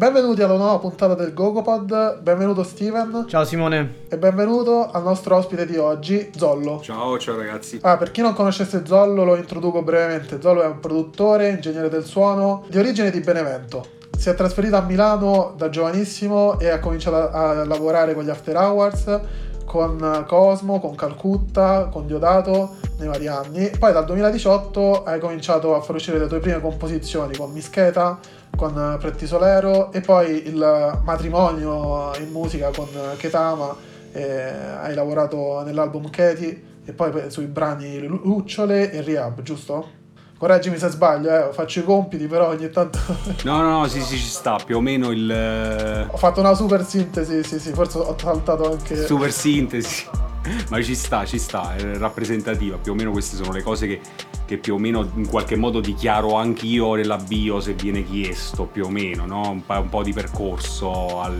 Benvenuti alla nuova puntata del GoGoPod, benvenuto Steven. Ciao Simone. E benvenuto al nostro ospite di oggi, Zollo. Ciao, ciao ragazzi. Ah, per chi non conoscesse Zollo lo introduco brevemente. Zollo è un produttore, ingegnere del suono, di origine di Benevento. Si è trasferito a Milano da giovanissimo e ha cominciato a, a lavorare con gli After Hours, con Cosmo, con Calcutta, con Diodato nei vari anni. Poi dal 2018 hai cominciato a far uscire le tue prime composizioni con Mischeta, con Pretti Solero e poi il matrimonio in musica con Ketama, hai lavorato nell'album Keti e poi sui brani Lucciole e Rehab, giusto? Correggimi se sbaglio, eh, faccio i compiti, però ogni tanto. no, no, no, sì, sì, ci sta più o meno il. Ho fatto una super sintesi, sì, sì, forse ho saltato anche. Super sintesi. Ma ci sta, ci sta, è rappresentativa. Più o meno queste sono le cose che, che più o meno in qualche modo dichiaro anch'io nella bio se viene chiesto, più o meno, no? Un, un po' di percorso a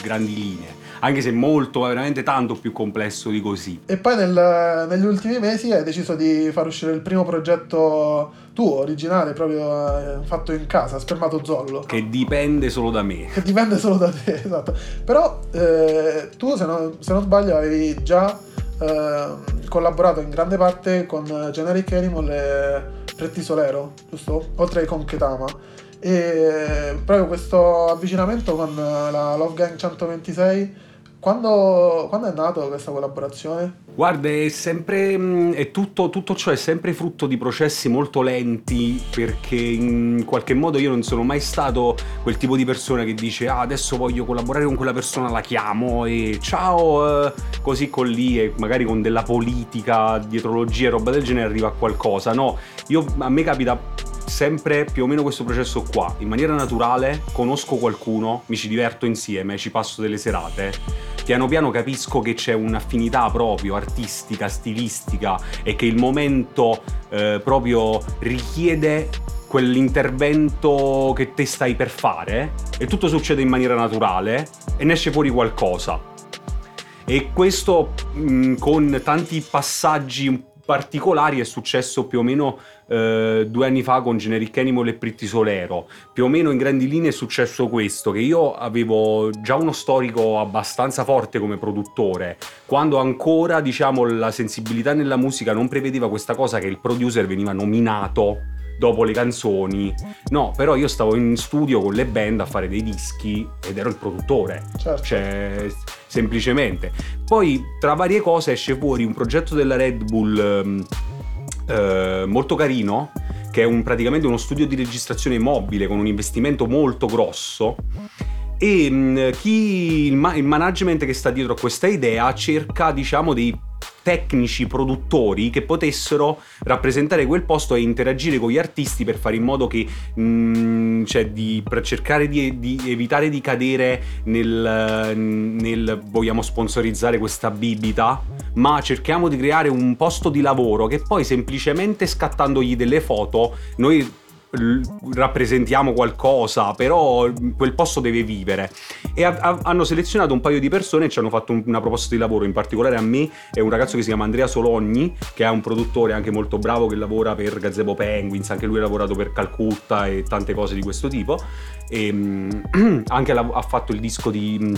grandi linee anche se molto, veramente tanto più complesso di così. E poi nel, negli ultimi mesi hai deciso di far uscire il primo progetto tuo, originale, proprio eh, fatto in casa, Spermatozollo. Che dipende solo da me. Che dipende solo da te, esatto. Però eh, tu, se non, se non, sbaglio, avevi già eh, collaborato in grande parte con Generic Animal e Pretti Solero, giusto? Oltre con Ketama. E proprio questo avvicinamento con la Love Gang 126 quando, quando, è nata questa collaborazione? Guarda, è sempre. Mm, è tutto, tutto ciò è sempre frutto di processi molto lenti. Perché in qualche modo io non sono mai stato quel tipo di persona che dice: Ah, adesso voglio collaborare con quella persona, la chiamo e ciao, eh, così con lì e magari con della politica, dietrologia e roba del genere arriva a qualcosa. No, io, a me capita sempre più o meno questo processo qua, in maniera naturale, conosco qualcuno, mi ci diverto insieme, ci passo delle serate, piano piano capisco che c'è un'affinità proprio artistica, stilistica e che il momento eh, proprio richiede quell'intervento che te stai per fare e tutto succede in maniera naturale e ne esce fuori qualcosa. E questo mh, con tanti passaggi particolari è successo più o meno eh, due anni fa con Generic Animal e Pretty Solero. Più o meno in grandi linee è successo questo, che io avevo già uno storico abbastanza forte come produttore, quando ancora diciamo la sensibilità nella musica non prevedeva questa cosa che il producer veniva nominato dopo le canzoni. No, però io stavo in studio con le band a fare dei dischi ed ero il produttore. Certo. Cioè, semplicemente. Poi, tra varie cose, esce fuori un progetto della Red Bull ehm, eh, molto carino, che è un, praticamente uno studio di registrazione mobile con un investimento molto grosso. E mh, mm, chi il, ma- il management che sta dietro a questa idea cerca, diciamo, dei tecnici produttori che potessero rappresentare quel posto e interagire con gli artisti per fare in modo che mh, mm, cioè di, per cercare di, di, evitare di cadere nel, nel vogliamo sponsorizzare questa bibita ma cerchiamo di creare un posto di lavoro che poi semplicemente scattandogli delle foto noi rappresentiamo qualcosa, però quel posto deve vivere. E a- a- hanno selezionato un paio di persone e ci hanno fatto un- una proposta di lavoro, in particolare a me e un ragazzo che si chiama Andrea Sologni, che è un produttore anche molto bravo che lavora per Gazebo Penguins, anche lui ha lavorato per Calcutta e tante cose di questo tipo. E, um, anche la- ha fatto il disco di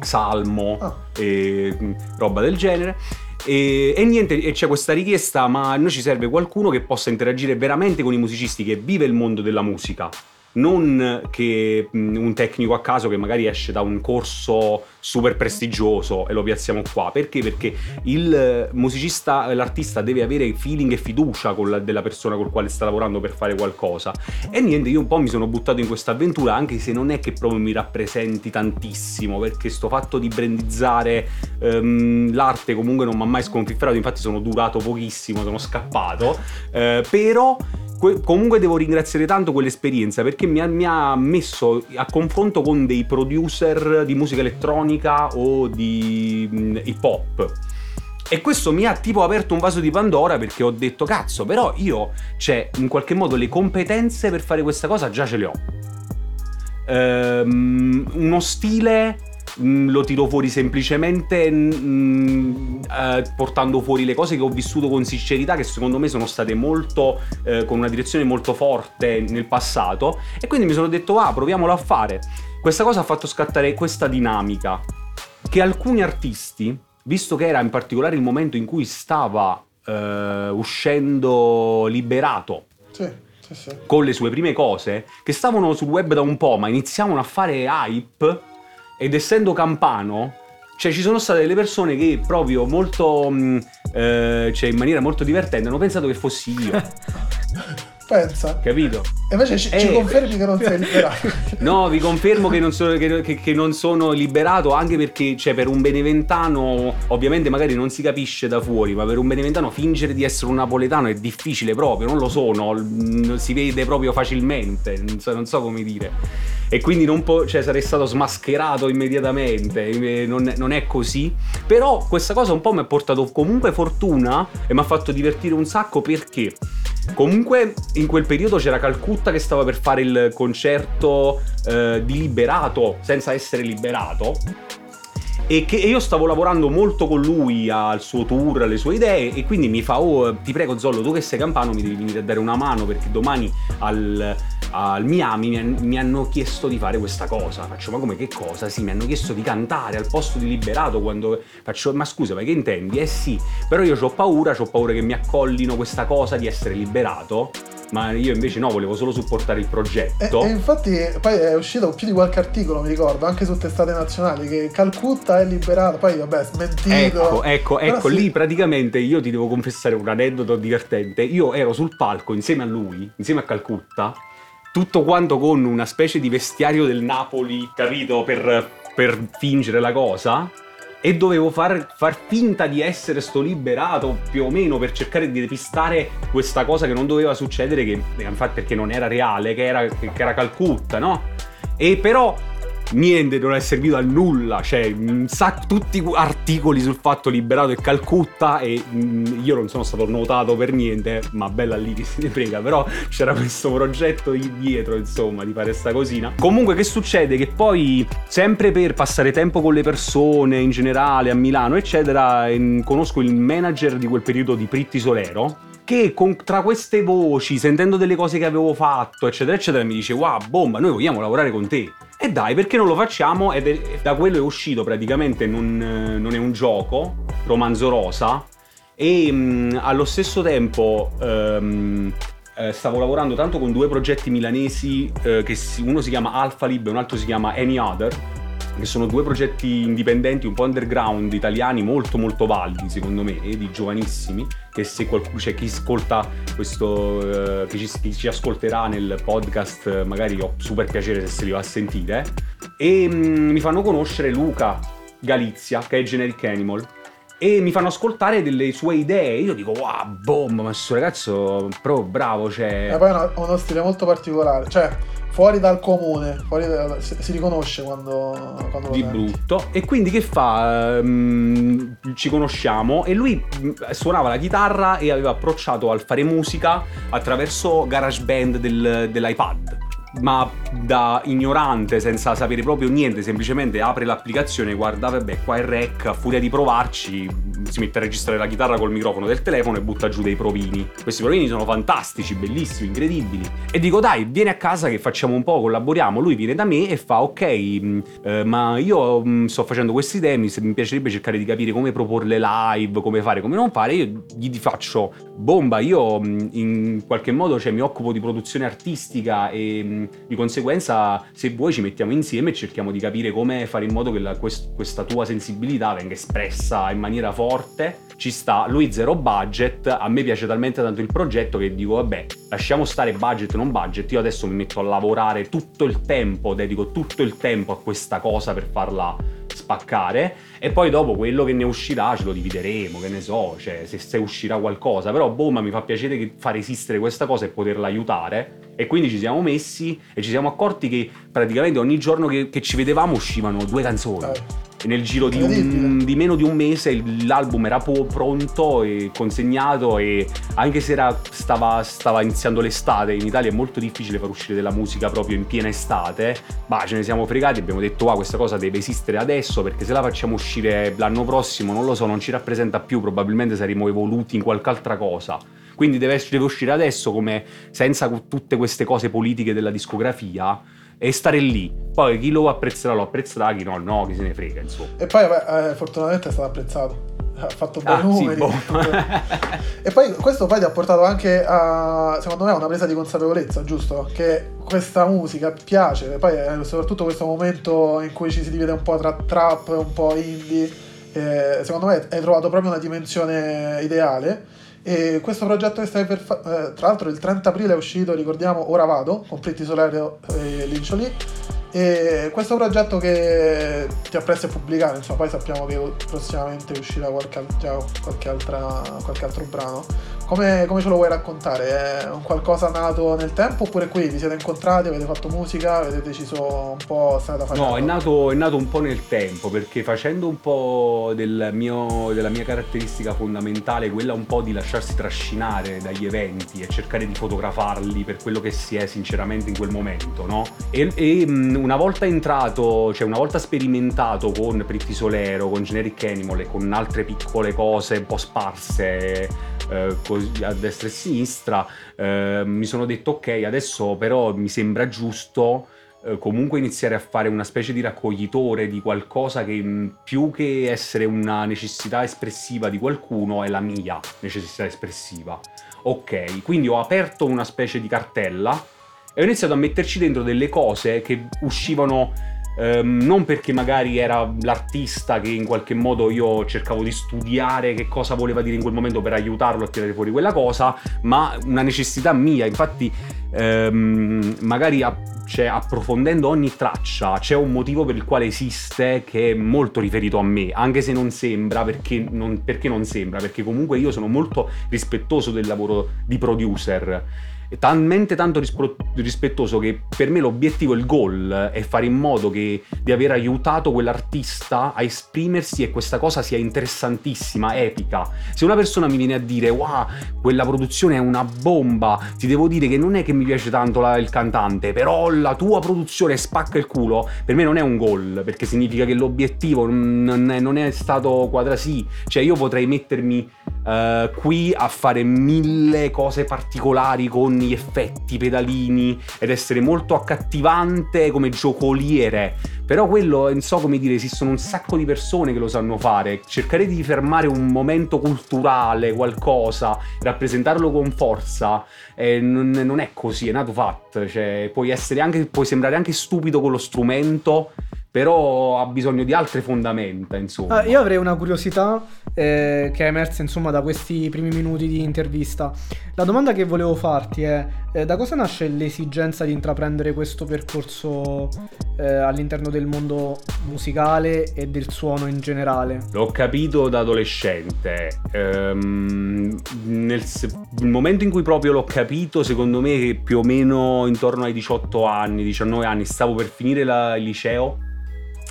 Salmo oh. e roba del genere. E, e, niente, e c'è questa richiesta, ma a noi ci serve qualcuno che possa interagire veramente con i musicisti, che vive il mondo della musica. Non che un tecnico a caso che magari esce da un corso super prestigioso e lo piazziamo qua. Perché? Perché il musicista, l'artista deve avere feeling e fiducia la, della persona con quale sta lavorando per fare qualcosa. E niente, io un po' mi sono buttato in questa avventura, anche se non è che proprio mi rappresenti tantissimo, perché sto fatto di brandizzare um, l'arte comunque non mi ha mai sconfifferato, infatti sono durato pochissimo, sono scappato. Uh, però comunque devo ringraziare tanto quell'esperienza perché mi ha, mi ha, messo a confronto con dei producer di musica elettronica o di mh, hip hop. E questo mi ha tipo aperto un vaso di Pandora perché ho detto cazzo, però io, cioè, in qualche modo le competenze per fare questa cosa già ce le ho. Ehm, uno stile Mm, lo tiro fuori semplicemente mh, mm, eh, portando fuori le cose che ho vissuto con sincerità, che secondo me sono state molto eh, con una direzione molto forte nel passato. E quindi mi sono detto, ah, proviamolo a fare. Questa cosa ha fatto scattare questa dinamica che alcuni artisti, visto che era in particolare il momento in cui stava eh, uscendo liberato Sì, sì, sì. con le sue prime cose, che stavano sul web da un po', ma iniziavano a fare hype, ed essendo campano, cioè ci sono state delle persone che proprio molto, mh, eh, cioè in maniera molto divertente, hanno pensato che fossi io, Pensa. capito? E invece ci, ci Eh, confermi che non sei liberato. No, vi confermo che non, sono, che, che- che non sono liberato anche perché, cioè, per un beneventano, ovviamente magari non si capisce da fuori, ma per un beneventano fingere di essere un napoletano è difficile proprio, non lo sono, si vede proprio facilmente, non so, non so come dire. E quindi non po- cioè, sarei stato smascherato immediatamente, non, non è così. Però questa cosa un po' mi ha portato comunque fortuna e mi ha fatto divertire un sacco perché Comunque in quel periodo c'era Calcutta che stava per fare il concerto eh, di Liberato senza essere liberato e che io stavo lavorando molto con lui al suo tour, alle sue idee e quindi mi fa oh ti prego Zollo tu che sei campano mi devi venire a dare una mano perché domani al, al Miami mi, han- mi hanno chiesto di fare questa cosa faccio ma come che cosa? Sì mi hanno chiesto di cantare al posto di Liberato quando faccio ma scusa ma che intendi? Eh sì però io ho paura, ho paura che mi accollino questa cosa di essere liberato ma io invece no volevo solo supportare il E, progetto e infatti poi è uscito più di qualche articolo, mi ricordo, anche su testate nazionali, che Calcutta è liberato, poi vabbè, smentito. Ecco, ecco, Però ecco, sì. lì praticamente io ti devo confessare un aneddoto divertente. Io ero sul palco insieme a lui, insieme a Calcutta, tutto quanto con una specie di vestiario del Napoli, capito, per, per fingere la cosa. E dovevo far, far finta di essere sto liberato più o meno per cercare di depistare questa cosa che non doveva succedere, che infatti perché non era reale, che era, che era Calcutta, no? E però niente non è servito a nulla, cioè sacco, tutti articoli sul fatto liberato e Calcutta e mm, io non sono stato notato per niente, ma bella lì che si ne frega, però c'era questo progetto dietro, insomma, di fare sta cosina. Comunque che succede? Che poi sempre per passare tempo con le persone in generale a Milano, eccetera, ehm, conosco il manager di quel periodo di Pritti Solero che con- tra queste voci, sentendo delle cose che avevo fatto, eccetera, eccetera, mi dice: Wow, bomba, noi vogliamo lavorare con te. E dai, perché non lo facciamo? Ed è- da quello è uscito praticamente non, eh, non è un gioco, Romanzo Rosa. E mh, allo stesso tempo eh, stavo lavorando tanto con due progetti milanesi, eh, si- uno si chiama Alpha Lib e un altro si chiama Any Other che sono due progetti indipendenti un po' underground italiani molto molto validi secondo me e di giovanissimi che se qualcuno c'è chi ascolta questo eh, che ci, chi ci ascolterà nel podcast eh, magari ho super piacere se se li va a sentire. E mm, mi fanno conoscere Luca Galizia che è Generic Animal e mi fanno ascoltare delle sue idee. Io dico wow bomba ma questo ragazzo proprio bravo cioè. E poi ha uno stile molto particolare, cioè fuori dal comune, fuori da- si, si riconosce quando, quando di brutto. E quindi che fa? Ehm, ci conosciamo. E lui suonava la chitarra e aveva approcciato al fare musica attraverso GarageBand del, dell'iPad ma da ignorante senza sapere proprio niente semplicemente apre l'applicazione guarda vabbè qua è rec a furia di provarci si mette a registrare la chitarra col microfono del telefono e butta giù dei provini. Questi provini sono fantastici bellissimi incredibili. E dico dai vieni a casa che facciamo un po' collaboriamo lui viene da me e fa ok mh, eh, ma io mh, sto facendo questi temi se mi piacerebbe cercare di capire come proporle live come fare come non fare io gli faccio bomba io mh, in qualche modo cioè, mi occupo di produzione artistica e di conseguenza se vuoi ci mettiamo insieme e cerchiamo di capire come fare in modo che la- quest- questa tua sensibilità venga espressa in maniera forte. Ci sta lui zero budget a me piace talmente tanto il progetto che dico vabbè lasciamo stare budget non budget io adesso mi metto a lavorare tutto il tempo dedico tutto il tempo a questa cosa per farla spaccare e poi dopo quello che ne uscirà ce lo divideremo, che ne so, cioè se, se uscirà qualcosa, però boh, ma mi fa piacere far esistere questa cosa e poterla aiutare e quindi ci siamo messi e ci siamo accorti che praticamente ogni giorno che, che ci vedevamo uscivano due canzoni. Eh, E nel giro di, un- di meno di un mese l'album era po- pronto e consegnato e anche se era- stava, stava iniziando l'estate, in Italia è molto difficile far uscire della musica proprio in piena estate, ma ce ne siamo fregati, abbiamo detto ah questa cosa deve esistere adesso perché se la facciamo uscire l'anno prossimo non lo so, non ci rappresenta più, probabilmente saremo evoluti in qualche altra cosa. Quindi deve, deve uscire adesso come senza tutte queste cose politiche della discografia e stare lì. Poi chi lo apprezzerà lo apprezzerà, chi no, no, chi se ne frega, insomma. E poi, eh, fortunatamente è stato apprezzato. Ha fatto bei Ah, sì, numeri. boh. e poi questo poi ti ha portato anche a, secondo me, a una presa di consapevolezza, giusto? Che questa musica piace, e poi eh, soprattutto questo momento in cui ci si divide un po' tra trap e un po' indie, eh, secondo me hai trovato proprio una dimensione ideale. E questo progetto che stai per fare, tra l'altro il 30 aprile è uscito, ricordiamo, Ora Vado, con Pretty Solario e Lincioli. E questo progetto che ti apprezzo a pubblicare, insomma, poi sappiamo che prossimamente uscirà qualche, al- già qualche, altra, qualche altro brano. Come, come ce lo vuoi raccontare? È un qualcosa nato nel tempo oppure qui vi siete incontrati, avete fatto musica, avete deciso un po' strada da fare? No, è nato, è nato un po' nel tempo, perché facendo un po' del mio- della mia caratteristica fondamentale, quella un po' di lasciarsi trascinare dagli eventi e cercare di fotografarli per quello che si è sinceramente in quel momento, no? E, e, una volta entrato, cioè una volta sperimentato con Pretty Solero, con Generic Animal e con altre piccole cose un po' sparse eh, a destra e a sinistra, eh, mi sono detto ok, adesso però mi sembra giusto eh, comunque iniziare a fare una specie di raccoglitore di qualcosa che mh, più che essere una necessità espressiva di qualcuno è la mia necessità espressiva. Ok, quindi ho aperto una specie di cartella e ho iniziato a metterci dentro delle cose che uscivano ehm, non perché magari era l'artista che in qualche modo io cercavo di studiare che cosa voleva dire in quel momento per aiutarlo a tirare fuori quella cosa, ma una necessità mia. Infatti, ehm, magari a- cioè, approfondendo ogni traccia c'è un motivo per il quale esiste che è molto riferito a me, anche se non sembra, perché non, perché non sembra, perché comunque io sono molto rispettoso del lavoro di producer. Talmente tanto rispro- rispettoso che per me l'obiettivo, il goal è fare in modo che, di aver aiutato quell'artista a esprimersi e questa cosa sia interessantissima, epica. Se una persona mi viene a dire wow, quella produzione è una bomba, ti devo dire che non è che mi piace tanto la- il cantante, però la tua produzione spacca il culo, per me non è un goal, perché significa che l'obiettivo non è, non è stato quadrasì. Cioè io potrei mettermi eh, qui a fare mille cose particolari con gli effetti, i pedalini ed essere molto accattivante come giocoliere. Però quello, non so come dire, esistono un sacco di persone che lo sanno fare. Cercare di fermare un momento culturale, qualcosa, rappresentarlo con forza, eh, non, non è così, è nato fatto. Cioè, puoi, anche, puoi sembrare anche stupido con lo strumento, però ha bisogno di altre fondamenta, insomma. Ah, io avrei una curiosità eh, che è emersa insomma da questi primi minuti di intervista. La domanda che volevo farti è eh, da cosa nasce l'esigenza di intraprendere questo percorso eh, all'interno del mondo musicale e del suono in generale? L'ho capito da adolescente. Ehm, nel il momento in cui proprio l'ho capito, secondo me, che più o meno intorno ai 18 anni, 19 anni, stavo per finire la- il liceo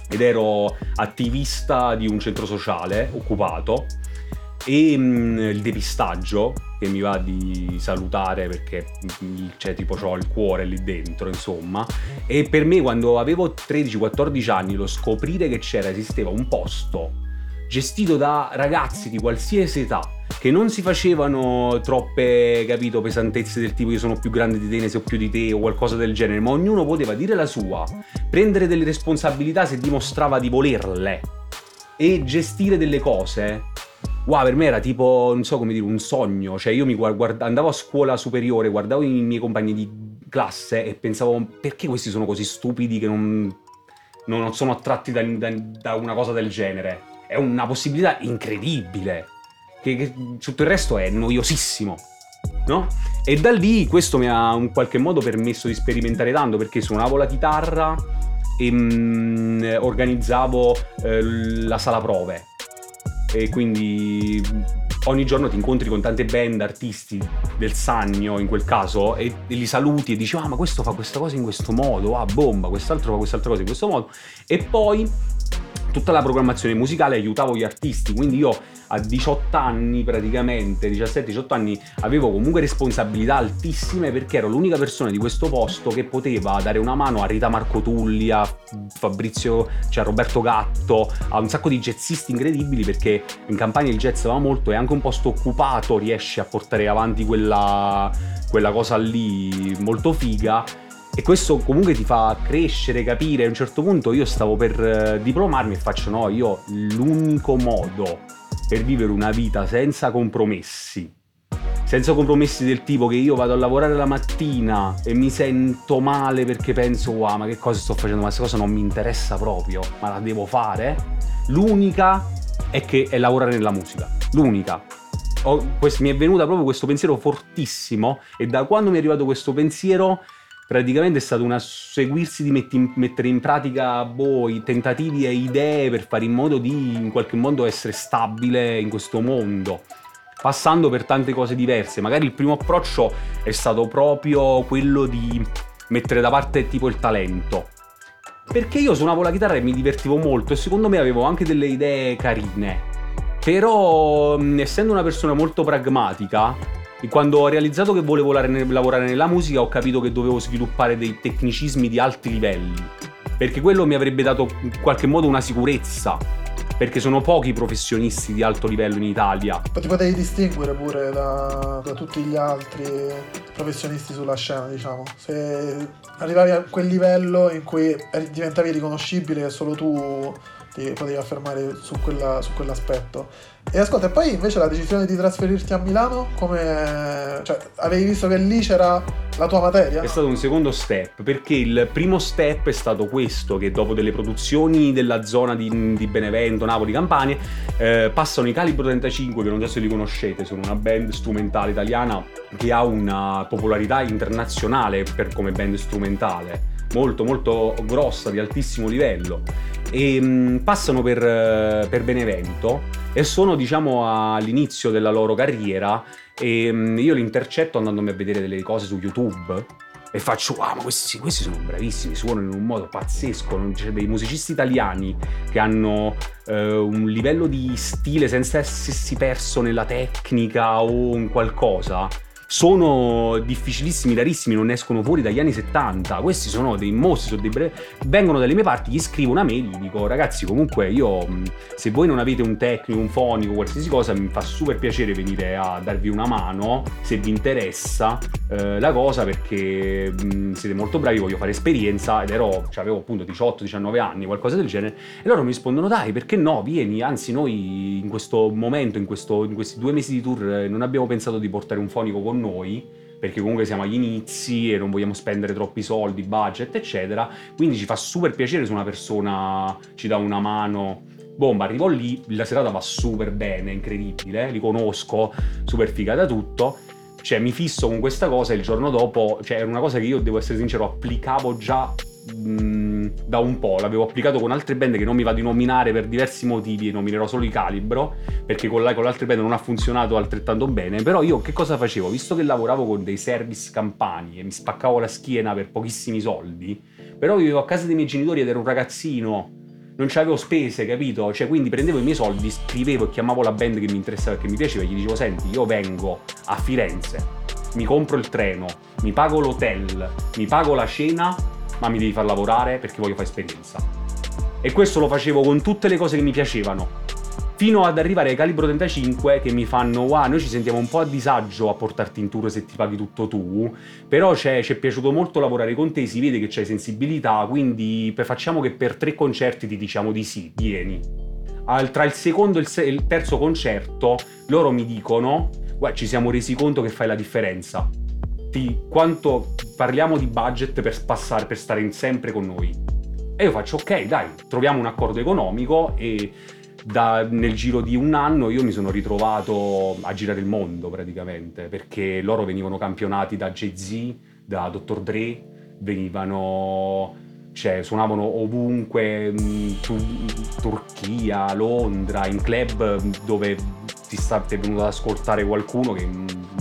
ed ero attivista di un centro sociale occupato. E mm, il depistaggio che mi va di salutare perché mm, cioè, tipo ho il cuore lì dentro insomma. E per me quando avevo 13-14 anni lo scoprire che c'era esisteva un posto gestito da ragazzi di qualsiasi età che non si facevano troppe, capito, pesantezze del tipo io sono più grande di te, ne so più di te o qualcosa del genere, ma ognuno poteva dire la sua, prendere delle responsabilità se dimostrava di volerle e gestire delle cose. Wow, per me era tipo, non so come dire, un sogno. Cioè, io guard- andavo a scuola superiore, guardavo i miei compagni di classe e pensavo, perché questi sono così stupidi che non- non sono attratti da, da- da una cosa del genere? È una possibilità incredibile. Che, che tutto il resto è noiosissimo. No? E da lì questo mi ha in qualche modo permesso di sperimentare tanto perché suonavo la chitarra e mm, organizzavo eh, la sala prove e quindi ogni giorno ti incontri con tante band, artisti del Sagno in quel caso e, e li saluti e dici ah ma questo fa questa cosa in questo modo, ah bomba, quest'altro fa quest'altra cosa in questo modo e poi tutta la programmazione musicale aiutavo gli artisti, quindi io a 18 anni praticamente, 17-18 anni, avevo comunque responsabilità altissime perché ero l'unica persona di questo posto che poteva dare una mano a Rita Marco Tulli, a Fabrizio, cioè a Roberto Gatto, a un sacco di jazzisti incredibili perché in campagna il jazz va molto e anche un posto occupato riesce a portare avanti quella, quella cosa lì molto figa E questo comunque ti fa crescere, capire. A un certo punto io stavo per eh, diplomarmi e faccio no, io l'unico modo per vivere una vita senza compromessi, senza compromessi del tipo che io vado a lavorare la mattina e mi sento male perché penso wow ma che cosa sto facendo, ma questa cosa non mi interessa proprio, ma la devo fare, l'unica è che è lavorare nella musica, l'unica. Ho, questo, mi è venuto proprio questo pensiero fortissimo e da quando mi è arrivato questo pensiero praticamente è stato un seguirsi di metti, mettere in pratica boh, i tentativi e idee per fare in modo di in qualche modo essere stabile in questo mondo passando per tante cose diverse. Magari il primo approccio è stato proprio quello di mettere da parte tipo il talento. Perché io suonavo la chitarra e mi divertivo molto e secondo me avevo anche delle idee carine. Però essendo una persona molto pragmatica e quando ho realizzato che volevo lavorare nella musica ho capito che dovevo sviluppare dei tecnicismi di alti livelli, perché quello mi avrebbe dato in qualche modo una sicurezza, perché sono pochi i professionisti di alto livello in Italia. Ti potevi distinguere pure da, da, tutti gli altri professionisti sulla scena, diciamo. Se arrivavi a quel livello in cui diventavi riconoscibile solo tu ti potevi affermare su, quella, su quell'aspetto. E ascolta, e poi invece la decisione di trasferirti a Milano, come... Cioè, avevi visto che lì c'era la tua materia? È stato un secondo step, perché il primo step è stato questo, che dopo delle produzioni della zona di, di Benevento, Napoli, Campania, eh, passano i Calibro 35, che non so se li conoscete, sono una band strumentale italiana che ha una popolarità internazionale per, come band strumentale molto molto grossa, di altissimo livello, e mh, mm, passano per, eh, per, Benevento e sono diciamo all'inizio della loro carriera. E mh, mm, io li intercetto andandomi a vedere delle cose su YouTube e faccio wow ma questi, questi sono bravissimi suonano in un modo pazzesco c'è dei musicisti italiani che hanno eh, un livello di stile senza essersi perso nella tecnica o in qualcosa sono difficilissimi, rarissimi, non escono fuori dagli anni 70. Questi sono dei mostri, sono dei bre... vengono dalle mie parti, gli scrivo una mail, gli dico ragazzi comunque io se voi non avete un tecnico, un fonico, qualsiasi cosa, mi fa super piacere venire a darvi una mano se vi interessa eh, la cosa perché mh, siete molto bravi, voglio fare esperienza ed ero, cioè avevo appunto 18-19 anni, qualcosa del genere, e loro mi rispondono dai perché no, vieni, anzi noi in questo momento, in, questo, in questi due mesi di tour eh, non abbiamo pensato di portare un fonico con noi perché comunque siamo agli inizi e non vogliamo spendere troppi soldi, budget, eccetera. Quindi ci fa super piacere se una persona ci dà una mano. Bomba, arrivo lì, la serata va super bene, incredibile, li conosco, super figata tutto. Cioè, mi fisso con questa cosa e il giorno dopo, cioè, era una cosa che io, devo essere sincero, applicavo già da un po'. L'avevo applicato con altre band che non mi va di nominare per diversi motivi, nominerò solo i Calibro, perché con, la, con le altre band non ha funzionato altrettanto bene. Però io che cosa facevo? Visto che lavoravo con dei service campani e mi spaccavo la schiena per pochissimi soldi, però vivevo a casa dei miei genitori ed ero un ragazzino non c'avevo spese, capito? Cioè, quindi prendevo i miei soldi, scrivevo e chiamavo la band che mi interessava, che mi piaceva, e gli dicevo: Senti, io vengo a Firenze, mi compro il treno, mi pago l'hotel, mi pago la cena ma mi devi far lavorare perché voglio fare esperienza. E questo lo facevo con tutte le cose che mi piacevano. Fino ad arrivare ai calibro 35 che mi fanno, wow, noi ci sentiamo un po' a disagio a portarti in tour se ti paghi tutto tu, però ci è piaciuto molto lavorare con te, si vede che c'hai sensibilità, quindi facciamo che per tre concerti ti diciamo di sì, vieni. Al, tra il secondo e il, il terzo concerto loro mi dicono, guarda, ci siamo resi conto che fai la differenza di quanto parliamo di budget per passare, per stare sempre con noi. E io faccio, ok, dai, troviamo un accordo economico e da, nel giro di un anno io mi sono ritrovato a girare il mondo praticamente, perché loro venivano campionati da Jay-Z, da Dr. Dre, venivano cioè suonavano ovunque, in Turchia, Londra, in club dove ti, sta, ti è venuto ad ascoltare qualcuno che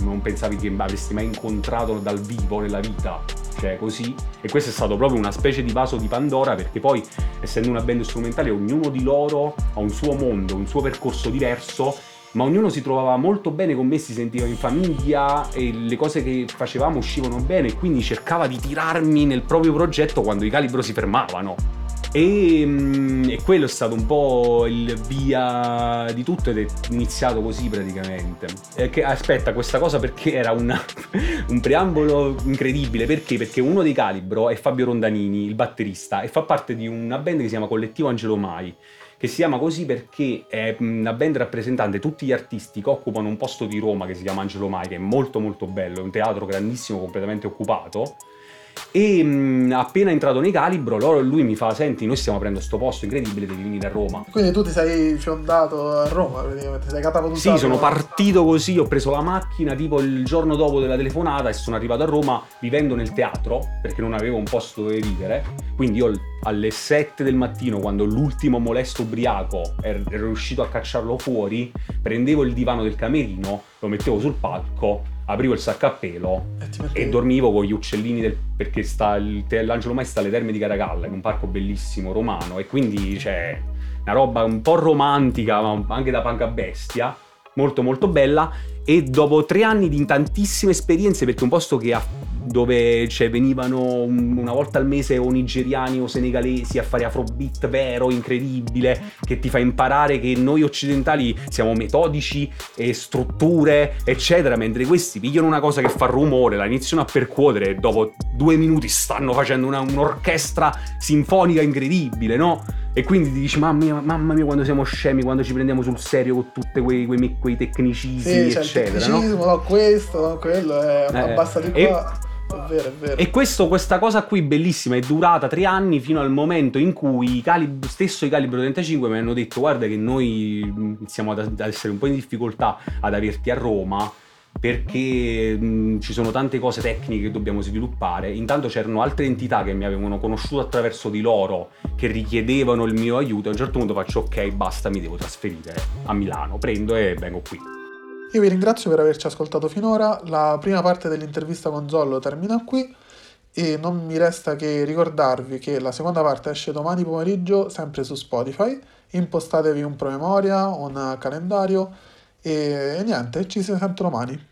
non pensavi che avresti mai incontrato dal vivo nella vita cioè così e questo è stato proprio una specie di vaso di Pandora perché poi essendo una band strumentale ognuno di loro ha un suo mondo, un suo percorso diverso ma ognuno si trovava molto bene con me, si sentiva in famiglia e le cose che facevamo uscivano bene e quindi cercava di tirarmi nel proprio progetto quando i calibro si fermavano. E, mm, e quello è stato un po' il via di tutto ed è iniziato così praticamente. Che, aspetta, questa cosa perché era una- un preambolo incredibile. Perché? Perché uno dei Calibro è Fabio Rondanini, il batterista, e fa parte di una band che si chiama Collettivo Angelo Mai. Che si chiama così perché è una band rappresentante tutti gli artisti che occupano un posto di Roma che si chiama Angelo Mai, che è molto molto bello, è un teatro grandissimo, completamente occupato. E mh, appena entrato nei Calibro, loro- lui mi fa: Senti, noi stiamo aprendo sto posto incredibile, devi venire a Roma. Quindi tu ti sei fiondato a Roma, praticamente, sei catapultato. Sì, sono partito così, ho preso la macchina tipo il giorno dopo della telefonata e sono arrivato a Roma vivendo nel teatro perché non avevo un posto dove vivere. Quindi io alle 7 del mattino, quando l'ultimo molesto ubriaco er- ero riuscito a cacciarlo fuori, prendevo il divano del camerino, lo mettevo sul palco, aprivo il sacco a pelo E ti mettevi- e dormivo con gli uccellini del, perché sta il, l'Angelo Mai sta alle Terme di Caracalla, in un parco bellissimo romano e quindi c'è una roba un po' romantica, ma anche da panca bestia, molto molto bella. E dopo tre anni di tantissime esperienze perché è un posto che ha dove cioè, venivano un- una volta al mese o nigeriani o senegalesi a fare afrobeat vero, incredibile, che ti fa imparare che noi occidentali siamo metodici e strutture, eccetera, mentre questi pigliano una cosa che fa rumore, la iniziano a percuotere e dopo due minuti stanno facendo una- un'orchestra sinfonica incredibile, no? E quindi ti dici, mamma mia, mamma mia, quando siamo scemi, quando ci prendiamo sul serio con tutti quei, quei, quei tecnicismi, Sì, c'è il eccetera, no? tecnicismo, no? questo, no? quello, è Eh, abbassa di e- qua. È vero, è vero. E questo- questa cosa qui bellissima è durata tre anni fino al momento in cui i calib- stesso i Calibro 35 mi hanno detto guarda che noi iniziamo ad, ad essere un po' in difficoltà ad averti a Roma perché mh, ci sono tante cose tecniche che dobbiamo sviluppare. Intanto c'erano altre entità che mi avevano conosciuto attraverso di loro che richiedevano il mio aiuto. A un certo punto faccio ok, basta, mi devo trasferire a Milano, prendo e vengo qui. Io vi ringrazio per averci ascoltato finora. La prima parte dell'intervista con Zollo termina qui e non mi resta che ricordarvi che la seconda parte esce domani pomeriggio sempre su Spotify. Impostatevi un promemoria, un calendario e, e niente, ci si sente domani.